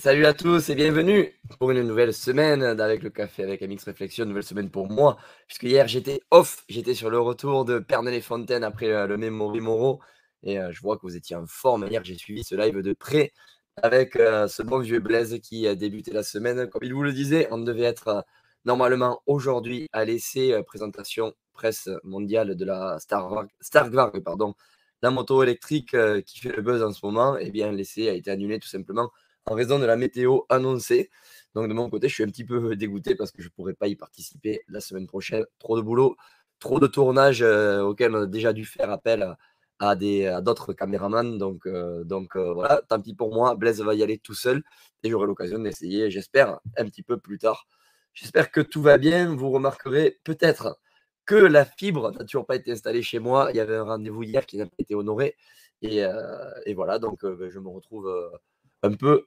Et salut à tous et bienvenue pour une nouvelle semaine avec le café avec MX Réflexion, nouvelle semaine pour moi, puisque hier j'étais off, j'étais sur le retour de Pernel-les-Fontaines après euh, le Memory Moro, et euh, je vois que vous étiez en forme. Hier j'ai suivi ce live de près avec euh, ce bon vieux Blaise qui a débuté la semaine. Comme il vous le disait, on devait être normalement aujourd'hui à l'essai présentation presse mondiale de la Star Starkvarg, pardon, la moto électrique qui fait le buzz en ce moment. Et eh bien l'essai a été annulé tout simplement en raison de la météo annoncée. Donc de mon côté, je suis un petit peu dégoûté parce que je ne pourrai pas y participer la semaine prochaine. Trop de boulot, trop de tournages euh, auxquels on a déjà dû faire appel à, d'autres caméramans. Donc, euh, donc euh, voilà, tant pis pour moi. Blaise va y aller tout seul et j'aurai l'occasion d'essayer, j'espère, un petit peu plus tard. J'espère que tout va bien. Vous remarquerez peut-être que la fibre n'a toujours pas été installée chez moi. Il y avait un rendez-vous hier qui n'a pas été honoré. Et, et voilà, donc ben, je me retrouve un peu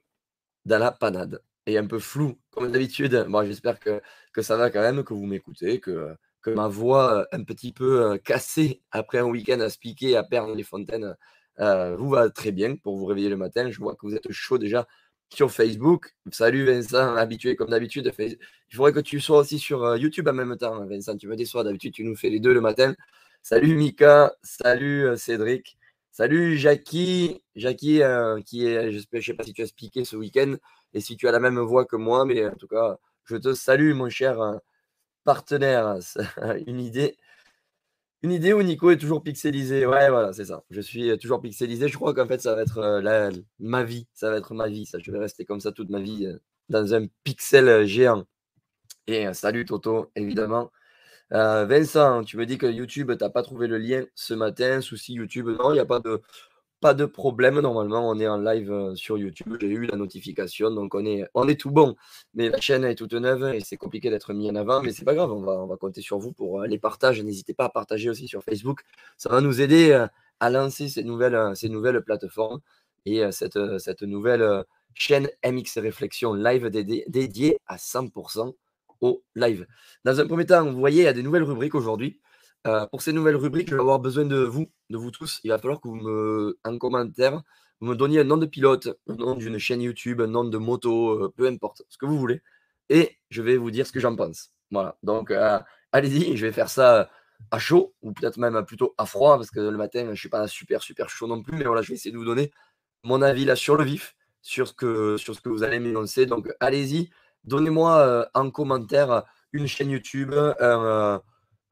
dans la panade et un peu flou, comme d'habitude. Moi, j'espère que, ça va quand même, que vous m'écoutez, que, ma voix euh, un petit peu euh, cassée après un week-end à se à perdre les fontaines, euh, vous va très bien pour vous réveiller le matin. Je vois que vous êtes chaud déjà sur Facebook. Salut Vincent, habitué comme d'habitude. Il faudrait que tu sois aussi sur YouTube en même temps, Vincent. Tu me déçois, d'habitude tu nous fais les deux le matin. Salut Mika, salut Cédric. Salut Jackie, Jackie euh, qui est, je ne sais pas si tu as piqué ce week-end et si tu as la même voix que moi, mais en tout cas, je te salue mon cher euh, partenaire. une idée, une idée où Nico est toujours pixelisé. Ouais, voilà, c'est ça. Je suis toujours pixelisé. Je crois qu'en fait, ça va être euh, ma vie. Ça va être ma vie. Ça, je vais rester comme ça toute ma vie dans un pixel géant. Et salut Toto, évidemment. Euh, Vincent, tu me dis que YouTube, tu n'as pas trouvé le lien ce matin. Souci YouTube, non, il n'y a pas de, pas de problème. Normalement, on est en live euh, sur YouTube. J'ai eu la notification, donc on est, on est tout bon. Mais la chaîne est toute neuve et c'est compliqué d'être mis en avant. Mais c'est pas grave, on va, on va compter sur vous pour euh, les partages. N'hésitez pas à partager aussi sur Facebook. Ça va nous aider à lancer ces nouvelles, ces nouvelles plateformes et cette, cette nouvelle chaîne MX Réflexion live dédiée à 100% live. Dans un premier temps, vous voyez, il y a des nouvelles rubriques aujourd'hui. Euh, pour ces nouvelles rubriques, je vais avoir besoin de vous, de vous tous. Il va falloir que vous me, en commentaire, vous me donniez un nom de pilote, un nom d'une chaîne YouTube, un nom de moto, euh, peu importe, ce que vous voulez. Et je vais vous dire ce que j'en pense. Voilà. Donc, euh, allez-y, je vais faire ça à chaud, ou peut-être même plutôt à froid, parce que le matin, je ne suis pas super, super chaud non plus. Mais voilà, je vais essayer de vous donner mon avis là sur le vif, sur ce que, sur ce que vous allez m'énoncer. Donc, allez-y. Donnez-moi euh, en commentaire une chaîne YouTube, un,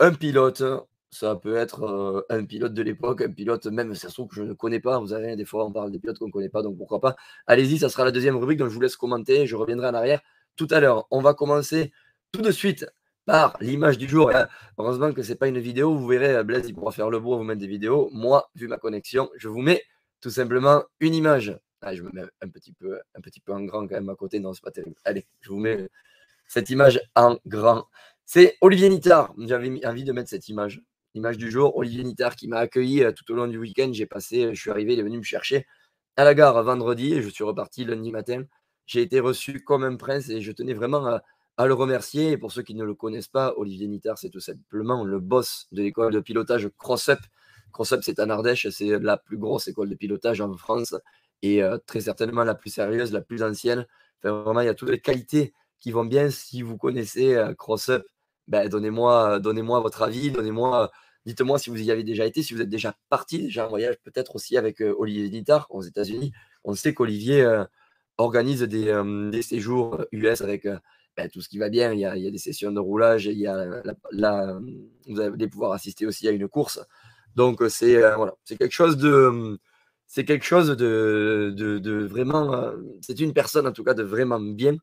euh, pilote. Ça peut être euh, un pilote de l'époque, un pilote même, ça se trouve que je ne connais pas. Vous avez des fois, on parle des pilotes qu'on ne connaît pas, donc pourquoi pas. Allez-y, ça sera la deuxième rubrique, donc je vous laisse commenter. Je reviendrai en arrière tout à l'heure. On va commencer tout de suite par l'image du jour. Heureusement que ce n'est pas une vidéo. Vous verrez, Blaise, il pourra faire le beau, vous mettre des vidéos. Moi, vu ma connexion, je vous mets tout simplement une image. Ah, je me mets un petit, peu, un petit peu en grand quand même à côté. Non, c'est pas terrible. Allez, je vous mets cette image en grand. C'est Olivier Nittard. J'avais envie de mettre cette image. L'image du jour. Olivier Nittard qui m'a accueilli euh, tout au long du week-end. J'ai passé, je suis arrivé, il est venu me chercher à la gare vendredi je suis reparti lundi matin. J'ai été reçu comme un prince et je tenais vraiment à, à le remercier. Et pour ceux qui ne le connaissent pas, Olivier Nittard, c'est tout simplement le boss de l'école de pilotage CrossUp. CrossUp, c'est en Ardèche, c'est la plus grosse école de pilotage en France et très certainement la plus sérieuse, la plus ancienne. vraiment, il y a toutes les qualités qui vont bien. Si vous connaissez euh, CrossUp, ben, donnez-moi donnez votre avis, donnez-moi, dites-moi si vous y avez déjà été, si vous êtes déjà parti, déjà en voyage peut-être aussi avec Olivier Nittard aux États-Unis. On sait qu'Olivier organise des, séjours US avec ben, tout ce qui va bien. Il y, a, des sessions de roulage, il y a la, vous allez pouvoir assister aussi à une course. Donc c'est voilà, quelque chose de c'est quelque chose de, vraiment. Euh, c'est une personne, en tout cas, de vraiment bien.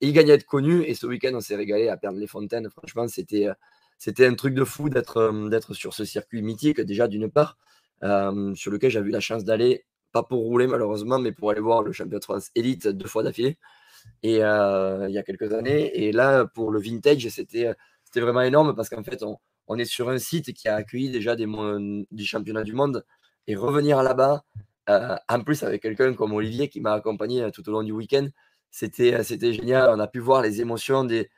Il gagne à être connu. Et ce week-end, on s'est régalé à perdre les fontaines. Franchement, c'était, euh, un truc de fou d'être, euh, d'être sur ce circuit mythique, déjà, d'une part, sur lequel j'ai eu la chance d'aller, pas pour rouler, malheureusement, mais pour aller voir le championnat de France élite deux fois d'affilée. Et il y a quelques années. Et là, pour le vintage, c'était, vraiment énorme parce qu'en fait, on, on, est sur un site qui a accueilli déjà des, des championnats du monde. Et revenir là-bas, euh, en plus, avec quelqu'un comme Olivier qui m'a accompagné euh, tout au long du week-end, c'était, euh, c'était génial. On a pu voir les émotions des,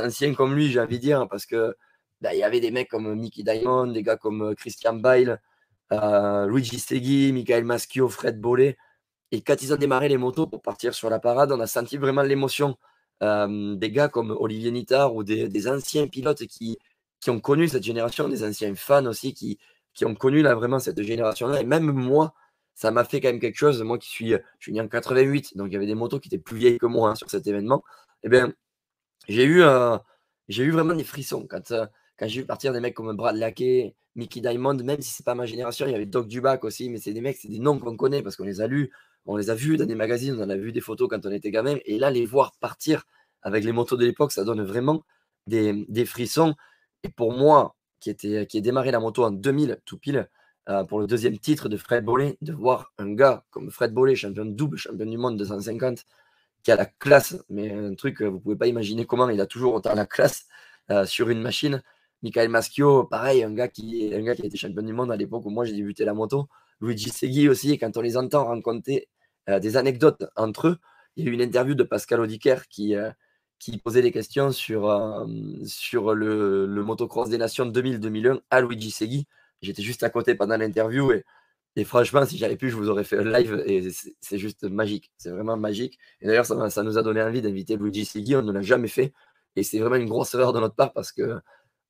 anciens comme lui, j'ai envie de dire, parce que bah, il y avait des mecs comme Mickey Diamond, des gars comme Christian Bale, Luigi Segui, Michael Maschio, Fred Bollet. Et quand ils ont démarré les motos pour partir sur la parade, on a senti vraiment l'émotion des gars comme Olivier Nittard ou des, anciens pilotes qui, qui ont connu cette génération, des anciens fans aussi qui, qui ont connu là vraiment cette génération-là. Et même moi, ça m'a fait quand même quelque chose. Moi qui suis, je suis né en 88, donc il y avait des motos qui étaient plus vieilles que moi hein, sur cet événement. Eh bien, j'ai eu, j'ai eu vraiment des frissons quand, quand j'ai vu partir des mecs comme Brad Lackey, Mickey Diamond, même si c'est pas ma génération, il y avait Doc Dubac aussi, mais c'est des mecs, c'est des noms qu'on connaît parce qu'on les a lus, on les a vus dans des magazines, on en a vu des photos quand on était gamin. Et là, les voir partir avec les motos de l'époque, ça donne vraiment des, des frissons. Et pour moi, qui, qui est démarré la moto en 2000, tout pile, euh, pour le deuxième titre de Fred Bollet, de voir un gars comme Fred Bollet, champion double, champion du monde 250, qui a la classe, mais un truc, vous ne pouvez pas imaginer comment il a toujours autant la classe euh, sur une machine. Michael Maschio, pareil, un gars, qui, un gars qui était champion du monde à l'époque où moi j'ai débuté la moto. Luigi Segui aussi, quand on les entend raconter euh, des anecdotes entre eux, il y a eu une interview de Pascal Audiker qui, qui posait des questions sur, sur le, le, motocross des nations 2000-2001 à Luigi Segui. J'étais juste à côté pendant l'interview et, franchement, si j'avais pu, je vous aurais fait un live et c'est juste magique. C'est vraiment magique. Et d'ailleurs, ça, nous a donné envie d'inviter Luigi Segui. On ne l'a jamais fait et c'est vraiment une grosse erreur de notre part parce que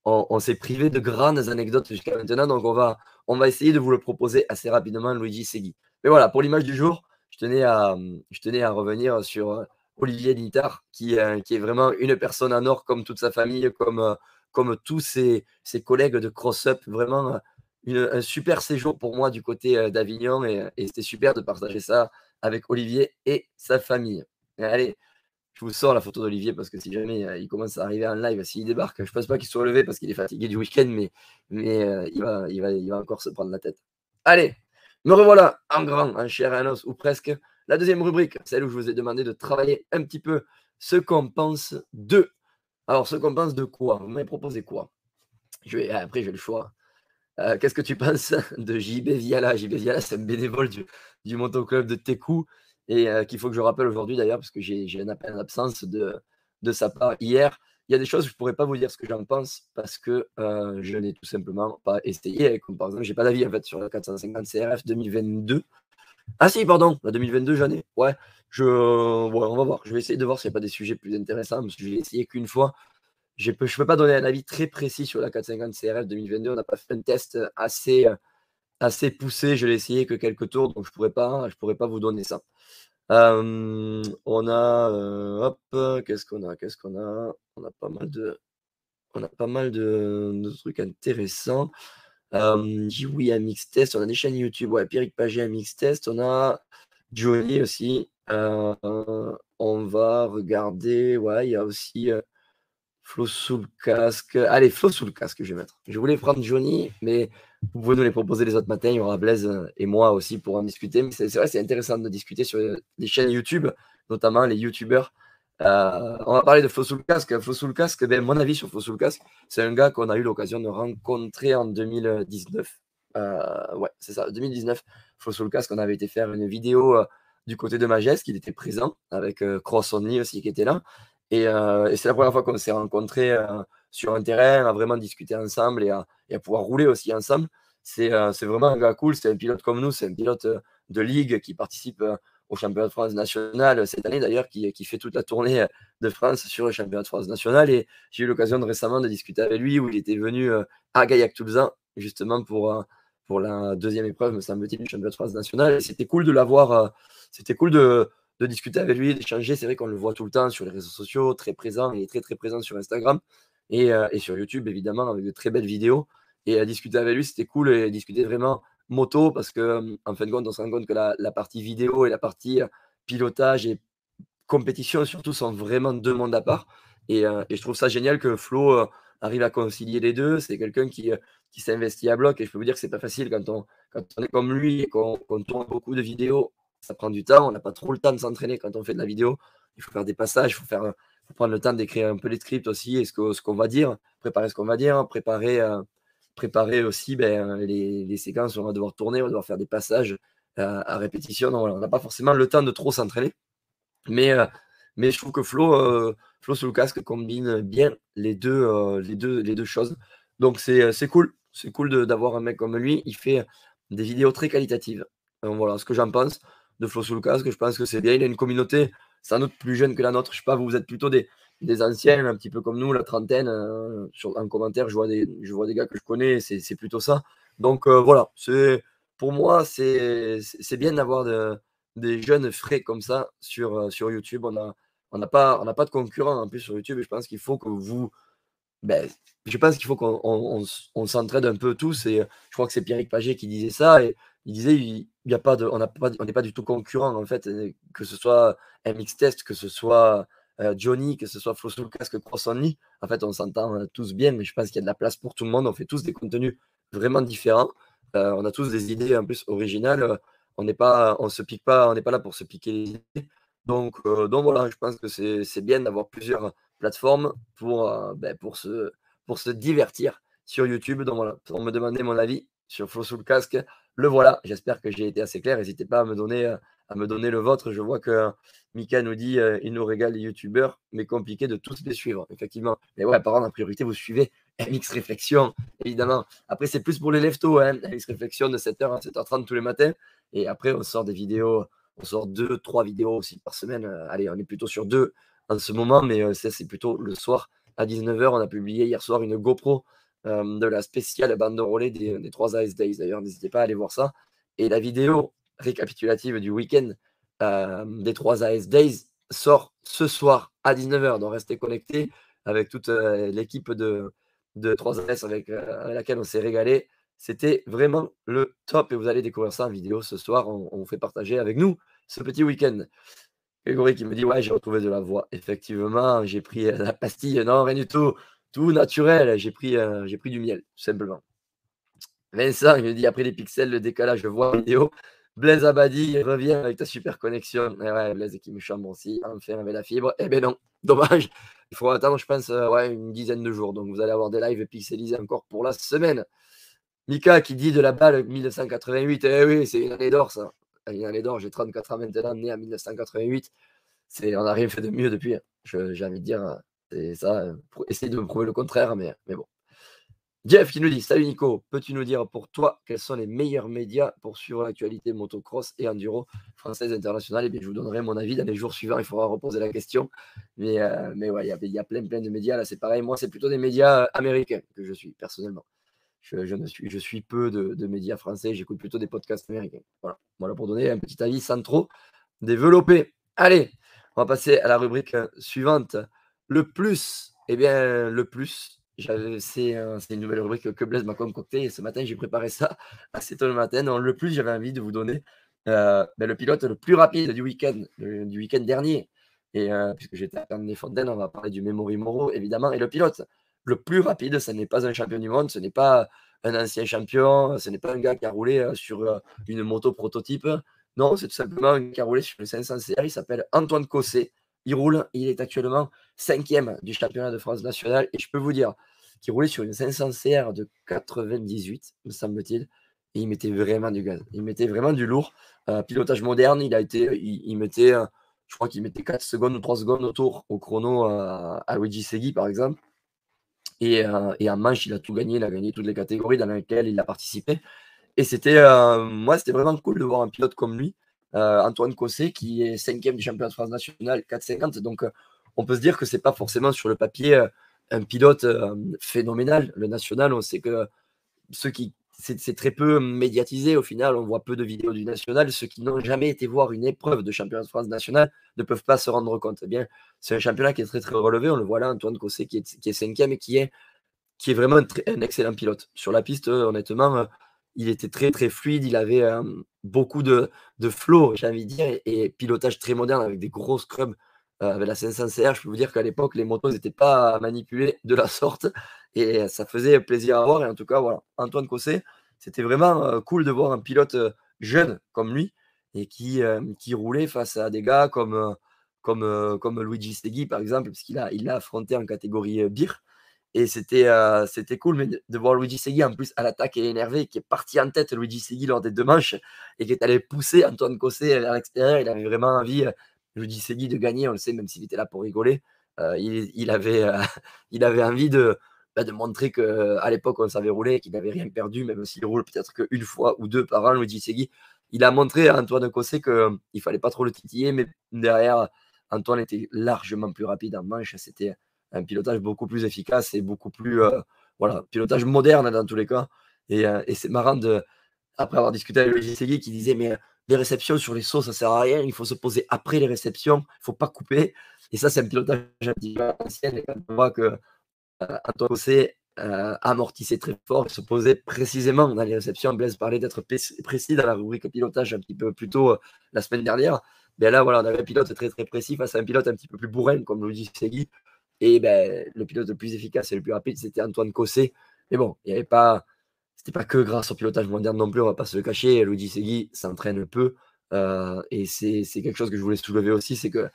on, s'est privé de grandes anecdotes jusqu'à maintenant. Donc, on va, on va essayer de vous le proposer assez rapidement, Luigi Segui. Mais voilà, pour l'image du jour, je tenais à, je tenais à revenir sur Olivier Littard, qui, euh, qui, est vraiment une personne en or, comme toute sa famille, comme, euh, comme tous ses, ses, collègues de cross-up. Vraiment euh, un super séjour pour moi du côté d'Avignon et, c'était super de partager ça avec Olivier et sa famille. allez, je vous sors la photo d'Olivier parce que si jamais il commence à arriver en live, s'il débarque, je ne pense pas qu'il soit levé parce qu'il est fatigué du week-end, mais, mais il, va, il, va, il va encore se prendre la tête. Allez, me revoilà en grand, en chair et en os, ou presque. La deuxième rubrique, celle où je vous ai demandé de travailler un petit peu ce qu'on pense de. Alors, ce qu'on pense de quoi? Vous m'avez proposé quoi? Je vais, Après, j'ai le choix. Euh, qu'est-ce que tu penses de JB Viala? JB Viala, c'est un bénévole du, motoclub de Tekou et euh, qu'il faut que je rappelle aujourd'hui d'ailleurs, parce que j'ai un appel en absence de, de sa part hier. Il y a des choses, je ne pourrais pas vous dire ce que j'en pense parce que euh, je n'ai tout simplement pas essayé. Comme par exemple, je n'ai pas d'avis sur la 450 CRF 2022. Ah si, pardon, la 2022, j'en ai. Ouais, je, on va voir. Je vais essayer de voir s'il n'y a pas des sujets plus intéressants, parce que je l'ai essayé qu'une fois. Je ne peux, peux pas donner un avis très précis sur la 450 CRF 2022. On n'a pas fait un test assez, assez poussé. Je l'ai essayé que quelques tours, donc je ne pourrais, pas, pourrais pas vous donner ça. on a, hop, qu'est-ce qu'on a Qu'est-ce qu'on a? On a pas mal de, on a pas mal de, trucs intéressants. Euh, oui à Mixtest, on a des chaînes YouTube, ouais, Pierrick Pagé à Mixtest, on a Johnny aussi. Euh, on va regarder, ouais, il y a aussi euh, Flo sous le casque. Allez, Flo sous le casque, je vais mettre. Je voulais prendre Johnny, mais vous pouvez nous les proposer les autres matins. Il y aura Blaise et moi aussi pour en discuter. Mais c'est vrai, c'est intéressant de discuter sur les chaînes YouTube, notamment les YouTubeurs. Euh, on va parler de Flo sous le casque. Flo sous le casque, ben, mon avis sur Flo sous le casque, c'est un gars qu'on a eu l'occasion de rencontrer en 2019. Euh, ouais, c'est ça, 2019. Flo sous le casque, on avait été faire une vidéo euh, du côté de Majesque, il était présent, avec Cross Only aussi qui était là. Et, c'est la première fois qu'on s'est rencontrés sur un terrain, à vraiment discuter ensemble et à, pouvoir rouler aussi ensemble. C'est vraiment un gars cool, c'est un pilote comme nous, c'est un pilote de ligue qui participe au championnat de France national cette année d'ailleurs, qui, fait toute la tournée de France sur le championnat de France national. Et j'ai eu l'occasion récemment de discuter avec lui où il était venu euh, à Gaillac-Toulzan justement pour, euh, pour la deuxième épreuve, me semble-t-il, du championnat de France national. Et c'était cool de l'avoir, euh, c'était cool de, de, discuter avec lui, d'échanger. C'est vrai qu'on le voit tout le temps sur les réseaux sociaux, très présent, il est très très présent sur Instagram et, et sur YouTube évidemment avec de très belles vidéos. Et à discuter avec lui, c'était cool et discuter vraiment moto parce que en fin de compte, on se rend compte que la, partie vidéo et la partie pilotage et compétition surtout sont vraiment deux mondes à part. Et, je trouve ça génial que Flo arrive à concilier les deux. C'est quelqu'un qui, qui s'investit à bloc et je peux vous dire que c'est pas facile quand on, quand on est comme lui et qu'on tourne beaucoup de vidéos. Ça prend du temps. On n'a pas trop le temps de s'entraîner quand on fait de la vidéo. Il faut faire des passages, il faut, faire, faut prendre le temps d'écrire un peu les scripts aussi et ce qu'on ce va dire, préparer ce qu'on va dire, préparer préparer aussi ben, les, séquences où on va devoir tourner, on va devoir faire des passages euh, à répétition. on n'a pas forcément le temps de trop s'entraîner. Mais, euh, mais je trouve que Flo, euh, Flo sous le casque combine bien les deux, les deux, les deux choses. Donc c'est cool. C'est cool d'avoir un mec comme lui. Il fait des vidéos très qualitatives. Donc voilà ce que j'en pense. De Flo sous le casque. Je pense que c'est bien. Il a une communauté sans doute plus jeune que la nôtre. Je sais pas, vous, vous êtes plutôt des, des anciens, un petit peu comme nous, la trentaine. Euh, sur, en commentaire, je vois, des, je vois des gars que je connais, c'est plutôt ça. Donc euh, voilà, c'est pour moi, c'est bien d'avoir de, des jeunes frais comme ça sur, euh, sur YouTube. On n'a on pas, on pas de concurrents en plus sur YouTube et je pense qu'il faut que vous. Ben, je pense qu'il faut qu'on on, s'entraide un peu tous et je crois que c'est Pierrick Paget qui disait ça il disait il, y a pas de, on n'est pas du tout concurrent en fait, que ce soit MX Test, que ce soit euh, Johnny, que ce soit Flo sous casque, Cross Only. En fait, on s'entend euh, tous bien, mais je pense qu'il y a de la place pour tout le monde. On fait tous des contenus vraiment différents. Euh, on a tous des idées en plus originales. On n'est pas, on se pique pas, on n'est pas là pour se piquer les idées. Donc, donc voilà, je pense que c'est bien d'avoir plusieurs plateformes pour, ben, pour, se, pour se divertir sur YouTube. Donc voilà, on me demandait mon avis sur Flo sous le casque. Le voilà. J'espère que j'ai été assez clair. N'hésitez pas à me donner à me donner le vôtre. Je vois que Mika nous dit euh, il nous régale les youtubeurs, mais compliqué de tous les suivre, effectivement. Mais ouais, par en priorité, vous suivez MX Réflexion, évidemment. Après, c'est plus pour les leftos, hein. MX Réflexion de 7h à 7h30 tous les matins. Et après, on sort des vidéos, on sort deux, trois vidéos aussi par semaine. Euh, allez, on est plutôt sur deux en ce moment, mais euh, ça, c'est plutôt le soir à 19h. On a publié hier soir une GoPro de la spéciale bande relais des, des 3 AS Days. D'ailleurs, n'hésitez pas à aller voir ça. Et la vidéo récapitulative du week-end euh, des 3 AS Days sort ce soir à 19h. Donc restez connectés avec toute euh, l'équipe de, de 3 AS avec, euh, laquelle on s'est régalé. C'était vraiment le top et vous allez découvrir ça en vidéo ce soir. On, on fait partager avec nous ce petit week-end. Grégory qui me dit Ouais, j'ai retrouvé de la voix. Effectivement, j'ai pris la pastille. Non, rien du tout. Tout naturel. J'ai pris, j'ai pris du miel, tout simplement. Vincent, il me dit Après les pixels, le décalage, je vois vidéo. Blaise Abadi revient avec ta super connexion. Et ouais, Blaise qui me chambre aussi. Enfin, avec la fibre. Eh ben non, dommage. Il faut attendre, je pense, euh, ouais, une dizaine de jours. Donc, vous allez avoir des lives pixelisés encore pour la semaine. Mika qui dit de la balle 1988. Eh oui, c'est une année d'or, ça. Une année d'or. J'ai 34 ans maintenant, né en 1988. on n'a rien fait de mieux depuis. Hein. J'ai envie de dire, c'est ça. Pour essayer de me prouver le contraire, mais, mais bon. Jeff qui nous dit Salut Nico, peux-tu nous dire pour toi quels sont les meilleurs médias pour suivre l'actualité motocross et enduro française internationale? Et eh bien, je vous donnerai mon avis dans les jours suivants. Il faudra reposer la question. Mais, euh, mais ouais, il y, a plein, plein de médias. Là, c'est pareil. Moi, c'est plutôt des médias euh, américains que je suis personnellement. Je, suis, peu de, médias français. J'écoute plutôt des podcasts américains. Voilà. voilà pour donner un petit avis sans trop développer. Allez, on va passer à la rubrique suivante. Le plus, eh bien, le plus, c'est une nouvelle rubrique que Blaise m'a concoctée et ce matin, j'ai préparé ça assez tôt le matin. Le plus, j'avais envie de vous donner euh, ben, le pilote le plus rapide du week-end, du week-end dernier. Et euh, puisque j'étais à des Fontaines, on va parler du Memory Moro, évidemment. Et le pilote le plus rapide, ce n'est pas un champion du monde, ce n'est pas un ancien champion, ce n'est pas un gars qui a roulé euh, sur une moto prototype. Non, c'est tout simplement un gars qui a roulé sur le 500 CR. Il s'appelle Antoine Cossé. Il roule, il est actuellement cinquième du championnat de France national. Et je peux vous dire qu'il roulait sur une 500 CR de 98, me semble-t-il. Et il mettait vraiment du gaz. Il mettait vraiment du lourd. Euh, pilotage moderne, il a été, il, mettait, euh, je crois qu'il mettait 4 secondes ou 3 secondes autour au chrono euh, à Luigi Segui, par exemple. Et, et, en manche, il a tout gagné. Il a gagné toutes les catégories dans lesquelles il a participé. Et c'était, moi, c'était vraiment cool de voir un pilote comme lui. Euh, Antoine Cossé, qui est cinquième du championnat de France national 4,50. Donc, euh, on peut se dire que c'est pas forcément sur le papier euh, un pilote phénoménal. Le national, on sait que ceux qui c'est très peu médiatisé au final, on voit peu de vidéos du national. Ceux qui n'ont jamais été voir une épreuve de championnat de France national ne peuvent pas se rendre compte. Eh bien, c'est un championnat qui est très très relevé. On le voit là, Antoine Cossé qui est, qui est et qui est, qui est vraiment un, un, excellent pilote. Sur la piste, honnêtement, il était très très fluide, il avait beaucoup de, de flow, j'ai envie de dire, et, pilotage très moderne avec des gros scrubs euh, avec la 500 CR. Je peux vous dire qu'à l'époque, les motos n'étaient pas manipulées de la sorte et ça faisait plaisir à voir. Et en tout cas, voilà, Antoine Cossé, c'était vraiment cool de voir un pilote jeune comme lui et qui, qui roulait face à des gars comme, comme, comme Luigi Stegui, par exemple, parce qu'il a, il affronté en catégorie BIR. Et c'était euh, c'était cool mais de voir Luigi Segui en plus à l'attaque et énervé, qui est parti en tête Luigi Segui lors des deux manches et qui est allé pousser Antoine Cossé vers l'extérieur. Il avait vraiment envie, euh, Luigi Segui, de gagner. On le sait, même s'il était là pour rigoler. Euh, il, avait, il avait envie de, bah, de montrer qu'à l'époque, on savait rouler, qu'il n'avait rien perdu, même s'il roule peut-être qu'une fois ou deux par an, Luigi Segui. il a montré à Antoine Cossé qu'il ne fallait pas trop le titiller, mais derrière, Antoine était largement plus rapide en manche. C'était un pilotage beaucoup plus efficace et beaucoup plus, voilà, pilotage moderne dans tous les cas. Et, c'est marrant de, après avoir discuté avec Luigi Segui qui disait, mais les réceptions sur les sauts, ça sert à rien, il faut se poser après les réceptions, il faut pas couper. Et ça, c'est un pilotage un petit peu ancien. Et quand on voit que Antoine Cossé euh, amortissait très fort, se posait précisément dans les réceptions. Blaise parlait d'être précis dans la rubrique pilotage un petit peu plus tôt euh, la semaine dernière. Mais là, voilà, on avait un pilote très très précis face à un pilote un petit peu plus bourrin, comme Luigi Segui. Et ben, le pilote le plus efficace et le plus rapide, c'était Antoine Cossé. Mais bon, il n'y avait pas. C'était pas que grâce au pilotage moderne non plus, on va pas se le cacher. Luigi Segui s'entraîne peu. Euh, et c'est quelque chose que je voulais soulever aussi, c'est que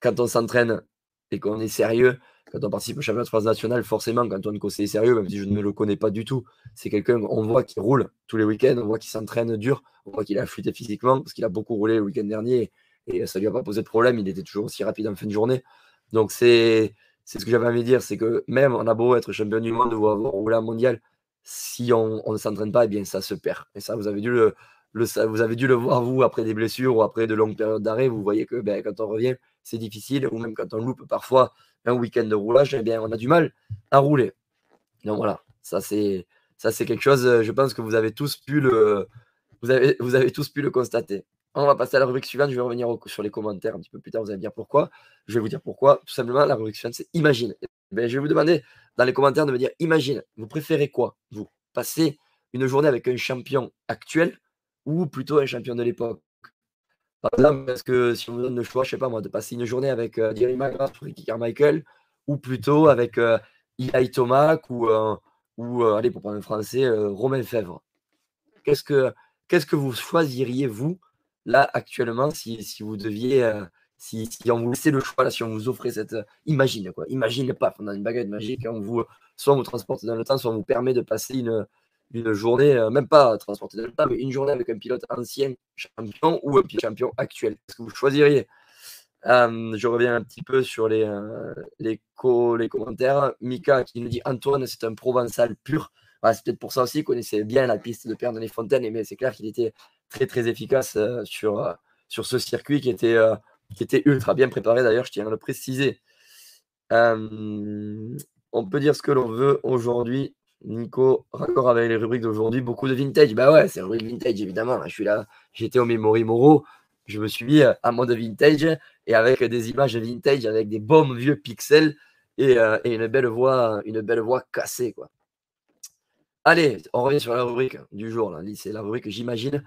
quand on s'entraîne et qu'on est sérieux, quand on participe au championnat de France national, forcément, quand on est sérieux, même si je ne le connais pas du tout, c'est quelqu'un, on voit qu'il roule tous les week-ends, on voit qu'il s'entraîne dur, on voit qu'il a affûté physiquement, parce qu'il a beaucoup roulé le week-end dernier, et ça ne lui a pas posé de problème, il était toujours aussi rapide en fin de journée. Donc c'est ce que j'avais envie de dire, c'est que même on a beau être champion du monde ou avoir roulé en mondial, si on, ne s'entraîne pas, eh bien ça se perd. Et ça, vous avez dû le, vous avez dû le voir, vous, après des blessures ou après de longues périodes d'arrêt, vous voyez que ben, quand on revient, c'est difficile, ou même quand on loupe parfois un week-end de roulage, eh bien, on a du mal à rouler. Donc voilà, ça c'est ça c'est quelque chose, je pense que vous avez tous pu le, vous avez, vous avez tous pu le constater. On va passer à la rubrique suivante, je vais revenir sur les commentaires un petit peu plus tard, vous allez me dire pourquoi. Je vais vous dire pourquoi. Tout simplement, la rubrique suivante, c'est imagine. Eh je vais vous demander dans les commentaires de me dire imagine, vous préférez quoi, vous? Passer une journée avec un champion actuel ou plutôt un champion de l'époque? Par exemple, est-ce que si on me donne le choix, je sais pas moi, de passer une journée avec euh, Jerry McGrath ou Ricky Carmichael, ou plutôt avec euh, Eli Tomac ou, euh, ou allez, pour parler français, Romain Fèvre? Qu'est-ce que, qu'est-ce que vous choisiriez, vous, là, actuellement, si, si vous deviez, si, si, on vous laissait le choix, là, si on vous offrait cette. imagine, quoi. Imagine pas, on a une baguette magique, on vous, soit on vous transporte dans le temps, soit on vous permet de passer une, une journée, euh, même pas transporter dans le temps, mais une journée avec un pilote ancien champion ou un pilote champion actuel Est-ce que vous choisiriez? Euh, Je reviens un petit peu sur les, euh, les, les, commentaires. Mika qui nous dit Antoine, c'est un provençal pur. c'est peut-être pour ça aussi qu'on connaissait bien la piste de Père les Fontaines, mais c'est clair qu'il était très très efficace sur, sur ce circuit qui était, qui était ultra bien préparé d'ailleurs, je tiens à le préciser. on peut dire ce que l'on veut aujourd'hui. Nico, raccord avec les rubriques d'aujourd'hui, beaucoup de vintage. Bah ouais, c'est rubrique vintage, évidemment. Je suis là, j'étais au Memory Moro, je me suis mis à mode vintage et avec des images vintage, avec des bons vieux pixels et, euh, une, belle voix, une belle voix cassée. Quoi. Allez, on revient sur la rubrique du jour. C'est la rubrique J'imagine.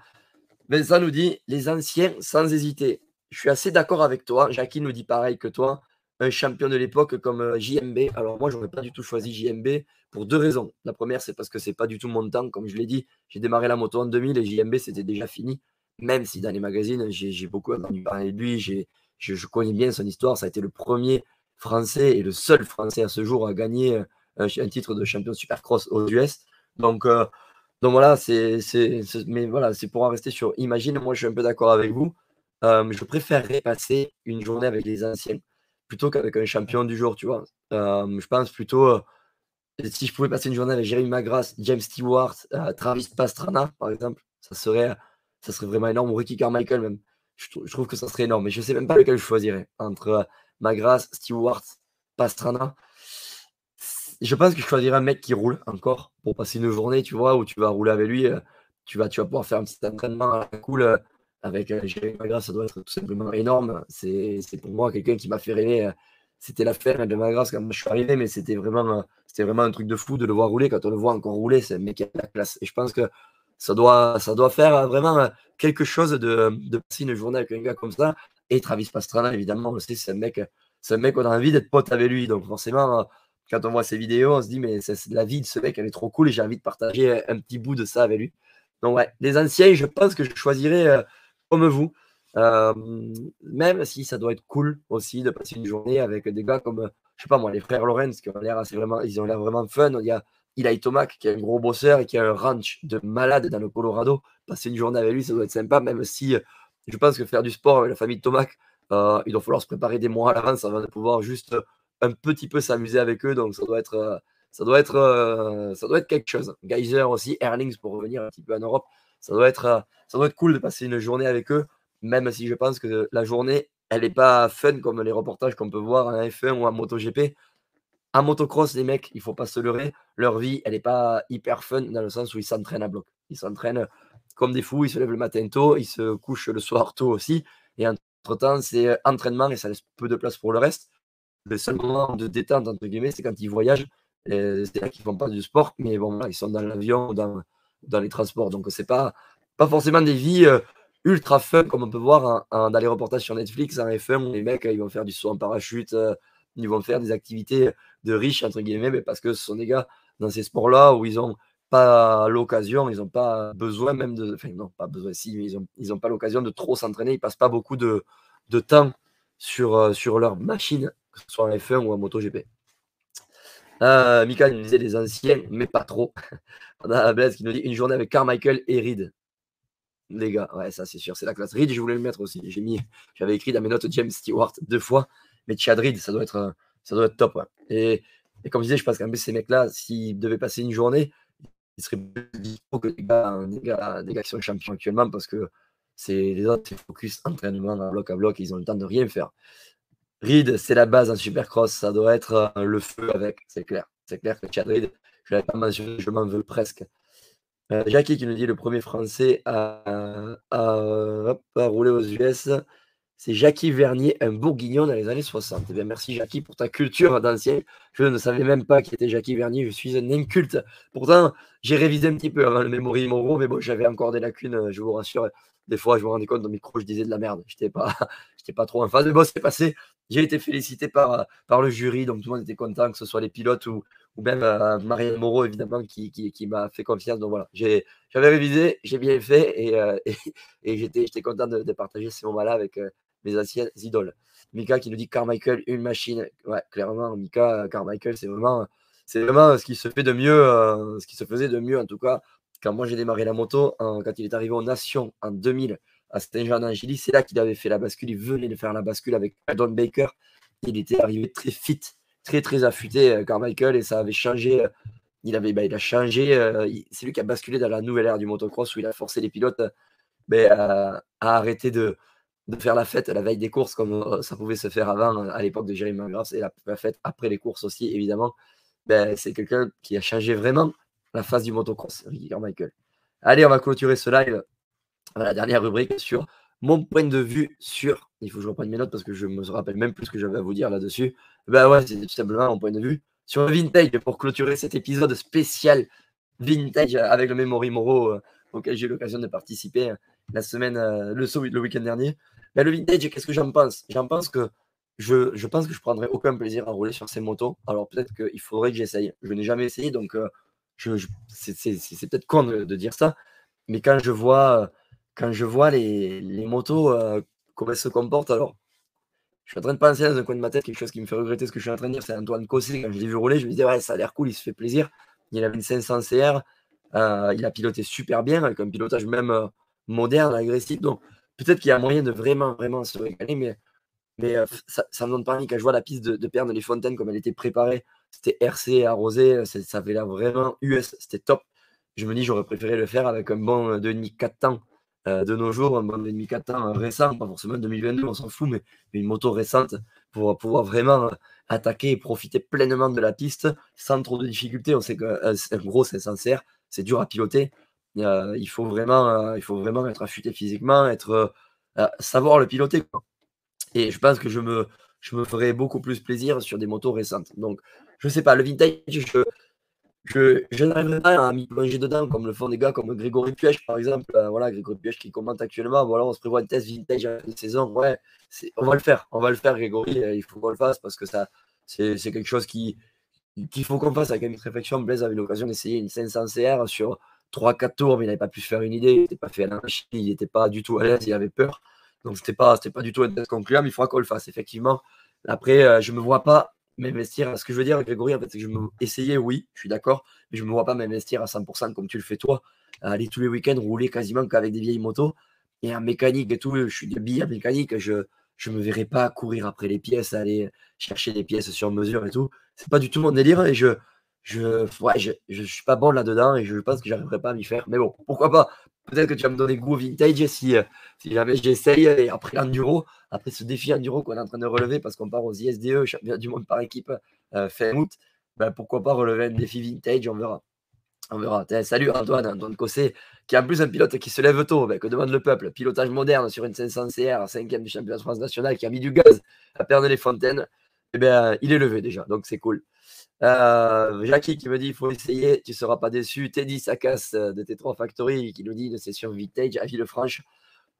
Vincent nous dit les anciens sans hésiter. Je suis assez d'accord avec toi. Jackie nous dit pareil que toi un champion de l'époque comme euh, JMB. Alors moi, j'aurais pas du tout choisi JMB pour deux raisons. La première, c'est parce que c'est pas du tout mon temps. Comme je l'ai dit, j'ai démarré la moto en 2000 et JMB, c'était déjà fini. Même si dans les magazines, j'ai beaucoup entendu parler de lui, je, je, connais bien son histoire. Ça a été le premier Français et le seul Français à ce jour à gagner euh, un, titre de champion supercross aux US. Donc, euh, donc voilà, c'est mais voilà, c'est pour en rester sur Imagine. Moi, je suis un peu d'accord avec vous. je préférerais passer une journée avec les anciens plutôt qu'avec un champion du jour, tu vois. Euh, je pense plutôt, euh, si je pouvais passer une journée avec Jérémy Magras, James Stewart, euh, Travis Pastrana, par exemple, ça serait, ça serait vraiment énorme, ou Ricky Carmichael même. Je, trouve que ça serait énorme, mais je ne sais même pas lequel je choisirais entre Magras, Stewart, Pastrana. Je pense que je choisirais un mec qui roule encore pour passer une journée, tu vois, où tu vas rouler avec lui. tu, vas, tu vas pouvoir faire un petit entraînement cool avec euh, Jérémy Magras, ça doit être tout simplement énorme. C'est pour moi quelqu'un qui m'a fait rêver. Euh, c'était l'affaire de Magras quand je suis arrivé, mais c'était vraiment, euh, vraiment un truc de fou de le voir rouler. Quand on le voit encore rouler, c'est un mec qui a la classe. Et je pense que ça doit, ça doit faire vraiment quelque chose de, de passer une journée avec un gars comme ça. Et Travis Pastrana, évidemment, c'est un mec, c'est un mec qu'on a envie d'être pote avec lui. Donc forcément, quand on voit ses vidéos, on se dit mais c'est la vie de ce mec, elle est trop cool et j'ai envie de partager un petit bout de ça avec lui. Donc ouais, les anciens, je pense que je choisirais comme vous. Euh, même si ça doit être cool aussi de passer une journée avec des gars comme, je sais pas moi, les frères Lorenz qui ont l'air assez vraiment, ils ont l'air vraiment fun. Il y a Eli Tomac qui est un gros bosseur et qui a un ranch de malade dans le Colorado. Passer une journée avec lui, ça doit être sympa, même si je pense que faire du sport avec la famille de Tomac, euh, il doit falloir se préparer des mois à l'avance avant de pouvoir juste un petit peu s'amuser avec eux. Donc ça doit être, ça doit être, ça doit être quelque chose. Geyser aussi, Erlings pour revenir un petit peu en Europe ça doit être, ça doit être cool de passer une journée avec eux, même si je pense que la journée, elle n'est pas fun comme les reportages qu'on peut voir en F1 ou en MotoGP. En motocross, les mecs, il faut pas se leurrer, leur vie, elle n'est pas hyper fun dans le sens où ils s'entraînent à bloc. Ils s'entraînent comme des fous, ils se lèvent le matin tôt, ils se couchent le soir tôt aussi. Et entre-temps, c'est entraînement et ça laisse peu de place pour le reste. Le seul moment de détente, entre guillemets, c'est quand ils voyagent. C'est là qu'ils font pas du sport, mais bon, ils sont dans l'avion ou dans, les transports. Donc, c'est pas, pas forcément des vies ultra fun comme on peut voir dans les reportages sur Netflix en F1 où les mecs ils vont faire du saut en parachute, ils vont faire des activités de riches entre guillemets, mais parce que ce sont des gars dans ces sports-là où ils n'ont pas l'occasion, ils n'ont pas besoin même de, enfin non pas besoin si, mais ils n'ont ils ont pas l'occasion de trop s'entraîner, ils passent pas beaucoup de, de temps sur, sur leur machine, que ce soit en F1 ou en MotoGP. Euh, Mika nous disait des anciens, mais pas trop. On a Blaise qui nous dit une journée avec Carmichael et Reed les gars. Ouais, ça c'est sûr, c'est la classe. Reed, je voulais le mettre aussi. J'ai mis, j'avais écrit dans mes notes James Stewart deux fois, mais Chad Reed, ça doit être, ça doit être top. Et, et, comme je disais, je pense qu'un peu ces mecs-là, s'ils devaient passer une journée, ils seraient plus que des gars, des gars, des gars qui sont champions actuellement parce que c'est les autres, c'est focus entraînement bloc à bloc, ils ont le temps de rien faire. Reed, c'est la base en supercross, ça doit être euh, le feu avec, c'est clair. C'est clair que Chad Reed, je l'avais pas mentionné, je m'en veux presque. Euh, Jackie qui nous dit le premier français à, rouler aux US, c'est Jackie Vernier, un bourguignon dans les années 60. Eh bien, merci Jackie pour ta culture d'ancien. Je ne savais même pas qui était Jackie Vernier, je suis un inculte. Pourtant, j'ai révisé un petit peu avant le Memory Moreau, mais bon, j'avais encore des lacunes, je vous rassure. Des fois, je me rendais compte dans le micro, je disais de la merde. Je n'étais pas, pas trop en phase. Mais bon, c'est passé. J'ai été félicité par, par le jury, donc tout le monde était content, que ce soit les pilotes ou, ou même euh, Marianne Moreau, évidemment, qui, qui, m'a fait confiance. Donc voilà, j'avais révisé, j'ai bien fait et, euh, et, j'étais content de, partager ces moments-là avec euh, mes anciennes idoles. Mika qui nous dit Carmichael, une machine. Ouais, clairement, Mika, Carmichael, c'est vraiment, c'est vraiment ce qui se fait de mieux, ce qui se faisait de mieux en tout cas. Quand moi j'ai démarré la moto, quand il est arrivé aux Nations en 2000 à Saint-Jean-d'Angély, c'est là qu'il avait fait la bascule. Il venait de faire la bascule avec Don Baker. Il était arrivé très fit très très affûté, euh, Carmichael, et ça avait changé. Euh, il, avait, bah, il a changé. Euh, c'est lui qui a basculé dans la nouvelle ère du motocross où il a forcé les pilotes ben, à, arrêter de, faire la fête la veille des courses comme ça pouvait se faire avant à l'époque de Jeremy McGrath et la, fête après les courses aussi, évidemment. Ben, c'est quelqu'un qui a changé vraiment la face du motocross, Ricky Carmichael. Allez, on va clôturer ce live. La dernière rubrique sur mon point de vue sur. Il faut que je reprenne mes notes parce que je me rappelle même plus ce que j'avais à vous dire là-dessus. Ben ouais, c'est tout simplement mon point de vue sur le vintage pour clôturer cet épisode spécial vintage avec le Memory Moro euh, auquel j'ai eu l'occasion de participer euh, la semaine, euh, le, week-end dernier. Ben, le vintage, qu'est-ce que j'en pense? J'en pense que je, je, pense que je prendrai aucun plaisir à rouler sur ces motos. Alors peut-être qu'il faudrait que j'essaye. Je n'ai jamais essayé, donc c'est peut-être con de, dire ça. Mais quand je vois quand je vois les, motos, euh, comment elles se comportent, alors, je suis en train de penser dans un coin de ma tête quelque chose qui me fait regretter ce que je suis en train de dire. C'est Antoine Cossé. Quand je l'ai vu rouler, je me disais, ouais, ça a l'air cool, il se fait plaisir. Il avait une 500 CR. Euh, il a piloté super bien, avec un pilotage même euh, moderne, agressif. Donc, peut-être qu'il y a moyen de vraiment, vraiment se régaler, mais, mais ça, ça, me donne pas envie. Quand je vois la piste de, de Perne les Fontaines, comme elle était préparée, c'était RC arrosé, ça avait l'air vraiment US, c'était top. Je me dis, j'aurais préféré le faire avec un bon 2,5-4 temps euh, de nos jours, un bon demi 4 ans récent, pas forcément 2022, on s'en fout, mais, une moto récente pour pouvoir vraiment euh, attaquer et profiter pleinement de la piste sans trop de difficultés. On sait que euh, gros, c'est sincère, c'est dur à piloter. il, faut vraiment, il faut vraiment être affûté physiquement, être, savoir le piloter. Et je pense que je me, je me ferai beaucoup plus plaisir sur des motos récentes. Donc, je sais pas, le vintage, je, je, je n'arriverai pas à m'y plonger dedans, comme le font des gars comme Grégory Piège, par exemple. Euh, voilà, Grégory Piège qui commente actuellement. On se prévoit une test vintage à la saison. Ouais, on va le faire. On va le faire, Grégory. Euh, il faut qu'on le fasse parce que ça, c'est quelque chose qui qu'il faut qu'on fasse avec une réflexion. Blaise avait l'occasion d'essayer une 500 CR sur 3-4 tours, mais il n'avait pas pu faire une idée. Il n'était pas fait à la machine. Il n'était pas du tout à l'aise. Il avait peur. Donc, ce n'était pas, pas du tout un test concluant, mais il faudra qu'on le fasse, effectivement. Après, euh, je ne me vois pas m'investir. Ce que je veux dire, Grégory, en fait, c'est que je me essayer, oui, je suis d'accord, mais je ne me vois pas m'investir à 100% comme tu le fais toi, aller tous les week-ends rouler quasiment qu'avec des vieilles motos et en mécanique et tout. Je suis de billes mécanique, je je me verrai pas courir après les pièces, aller chercher des pièces sur mesure et tout. C'est pas du tout mon délire et je je ouais, je, je suis pas bon là-dedans et je pense que j'arriverai pas à m'y faire. Mais bon, pourquoi pas peut-être que tu vas me donner goût au vintage si, si jamais j'essaye. Et après l'enduro, après ce défi enduro qu'on est en train de relever parce qu'on part aux ISDE, championnat du monde par équipe fin août, ben, pourquoi pas relever un défi vintage, on verra. On verra. salut Antoine, Antoine Cossé, qui est en plus un pilote qui se lève tôt, ben, que demande le peuple? Pilotage moderne sur une 500 CR, 5 du championnat de France national, qui a mis du gaz à perdre les fontaines. Eh bien, il est levé déjà, donc c'est cool. Euh, Jackie qui me dit il faut essayer, tu ne seras pas déçu. Teddy Sakas euh, de T3 Factory qui nous dit une session vintage à Villefranche.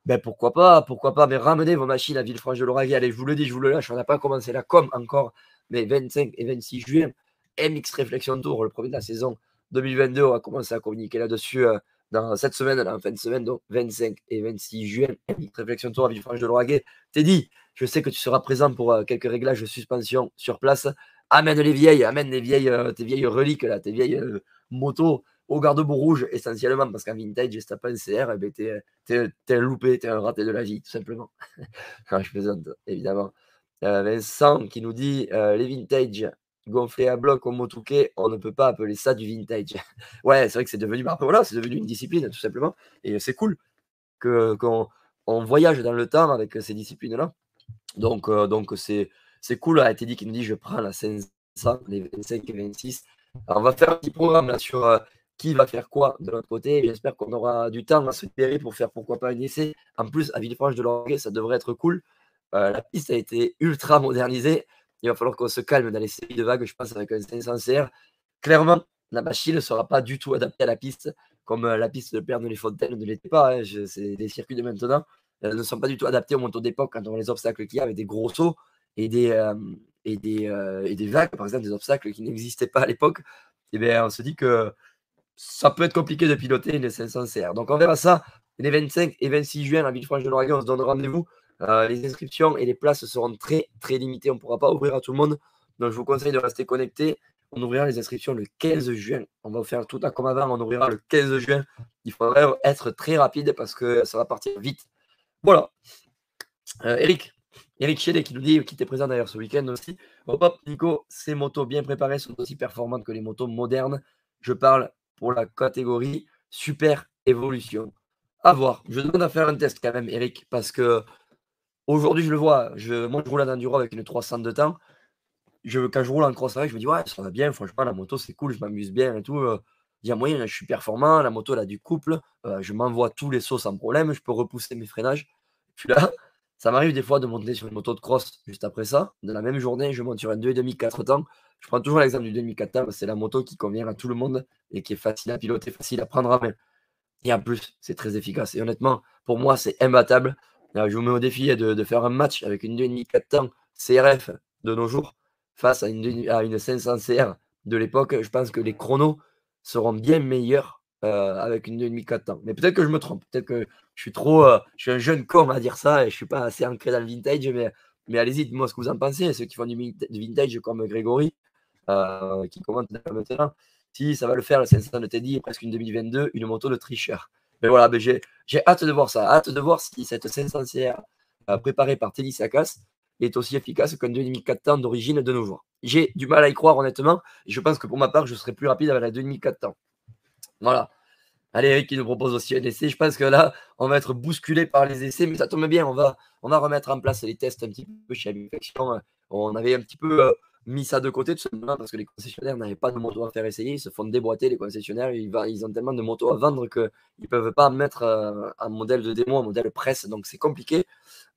Ben pourquoi pas, pourquoi pas, mais ramenez vos machines à Villefranche de l'Oraguet. Allez, je vous le dis, je vous le lâche, on n'a pas commencé la com encore, mais 25 et 26 juin, MX Réflexion Tour, le premier de la saison 2022, on va commencer à communiquer là-dessus euh, dans cette semaine, en fin de semaine, donc 25 et 26 juin, MX Réflexion Tour à Villefranche de l'Oraguet. Teddy, je sais que tu seras présent pour quelques réglages de suspension sur place amène les vieilles, amène les vieilles, euh, tes vieilles reliques, là, tes vieilles euh, motos au garde-boue rouge, essentiellement, parce qu'en vintage, si t'as pas un CR, eh ben, t'es, un loupé, t'es un raté de la vie, tout simplement. je plaisante, évidemment. Euh, Vincent qui nous dit les vintage gonflés à bloc au motouquet, on ne peut pas appeler ça du vintage. ouais, c'est vrai que c'est devenu, bah, voilà, devenu une discipline, tout simplement. Et c'est cool que, qu'on on voyage dans le temps avec ces disciplines-là. Donc, donc c'est, c'est cool, a été dit qu'il nous dit je prends la 500, les 25 et 26. Alors, on va faire un petit programme là sur euh, qui va faire quoi de l'autre côté. J'espère qu'on aura du temps à se libérer pour faire pourquoi pas un essai. En plus, à Villefranche de l'Orgueil, ça devrait être cool. Euh, la piste a été ultra modernisée. Il va falloir qu'on se calme dans les séries de vagues, je pense, avec un 500 CR. Clairement, la machine ne sera pas du tout adaptée à la piste, comme euh, la piste de Perne les Fontaines ne l'était pas. Hein. C'est des circuits de maintenant. Elles ne sont pas du tout adaptées au motos d'époque quand on voit les obstacles qu'il y a avec des gros sauts et des, euh, et, des, euh, et des vagues, par exemple des obstacles qui n'existaient pas à l'époque, et eh bien, on se dit que ça peut être compliqué de piloter les 500 CR. Donc on verra ça les 25 et 26 juin à Villefranche de l'Oregon. On se donne rendez-vous. Euh, les inscriptions et les places seront très très limitées. On ne pourra pas ouvrir à tout le monde. Donc je vous conseille de rester connecté. On ouvrira les inscriptions le 15 juin. On va faire tout à comme avant. On ouvrira le 15 juin. Il faudrait être très rapide parce que ça va partir vite. Voilà. Eric, Eric Chélet qui nous dit, qui était présent d'ailleurs ce week-end aussi. Hop, Nico, ces motos bien préparées sont aussi performantes que les motos modernes. Je parle pour la catégorie super évolution. À voir. Je demande à faire un test quand même, Eric, parce que aujourd'hui, je le vois. Je, moi, je roule en enduro avec une 300 de temps. Je, quand je roule en cross je me dis, ouais, ça va bien. Franchement, la moto, c'est cool. Je m'amuse bien et tout. Il y a moyen, je suis performant. La moto, elle a du couple. Euh, je m'envoie tous les sauts sans problème. Je peux repousser mes freinages. Puis là, ça m'arrive des fois de monter sur une moto de cross juste après ça. De la même journée, je monte sur un 2,5 4 temps. Je prends toujours l'exemple du 2,5 4 temps. C'est la moto qui convient à tout le monde et qui est facile à piloter, facile à prendre à main. Et en plus, c'est très efficace. Et honnêtement, pour moi, c'est imbattable. je vous mets au défi de, faire un match avec une 2,5 4 temps CRF de nos jours face à une, à une 500 CR de l'époque. Je pense que les chronos seront bien meilleurs euh, avec une demi 4 temps. Mais peut-être que je me trompe, peut-être que je suis trop, euh, je suis un jeune con à dire ça et je suis pas assez ancré dans le vintage, mais, mais allez-y, dites-moi ce que vous en pensez, ceux qui font du, vintage comme Grégory, euh, qui commentent maintenant, si ça va le faire, le 500 de Teddy, presque une 2022, une moto de tricheur. Mais voilà, mais j'ai, hâte de voir ça, hâte de voir si cette 500 CR préparée par Teddy Sakas est aussi efficace qu'un 2004 temps d'origine de nos jours. J'ai du mal à y croire honnêtement, je pense que pour ma part, je serai plus rapide avec la 2004 temps. Voilà. Allez, Eric qui nous propose aussi un essai. Je pense que là, on va être bousculé par les essais, mais ça tombe bien. On va, on va remettre en place les tests un petit peu chez. On avait un petit peu euh, mis ça de côté, tout simplement parce que les concessionnaires n'avaient pas de moto à faire essayer. Ils se font déboîter, les concessionnaires. Ils, ont tellement de motos à vendre qu'ils ne peuvent pas mettre euh, un modèle de démo, un modèle presse. Donc, c'est compliqué.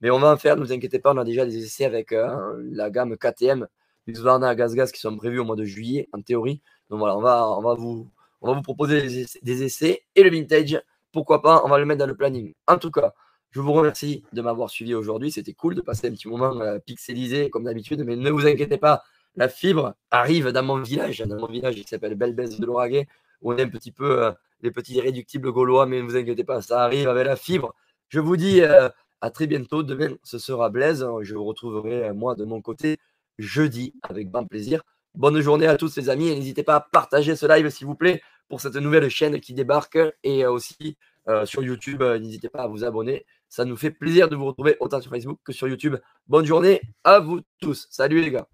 Mais on va en faire, ne vous inquiétez pas. On a déjà des essais avec euh, la gamme KTM, Husqvarna, Gaz Gas qui sont prévus au mois de juillet, en théorie. Donc, voilà, on va, on va vous on va vous proposer des essais, et le vintage. Pourquoi pas On va le mettre dans le planning. En tout cas, je vous remercie de m'avoir suivi aujourd'hui. C'était cool de passer un petit moment euh, pixelisé comme d'habitude, mais ne vous inquiétez pas, la fibre arrive dans mon village, dans mon village qui s'appelle Belbès de l'Oraguet, où on est un petit peu euh, les petits irréductibles gaulois, mais ne vous inquiétez pas, ça arrive avec la fibre. Je vous dis euh, à très bientôt. Demain, ce sera Blaise. Je vous retrouverai, moi, de mon côté, jeudi, avec grand plaisir. Bonne journée à tous les amis et n'hésitez pas à partager ce live s'il vous plaît pour cette nouvelle chaîne qui débarque et aussi euh, sur YouTube. Euh, n'hésitez pas à vous abonner. Ça nous fait plaisir de vous retrouver autant sur Facebook que sur YouTube. Bonne journée à vous tous. Salut les gars.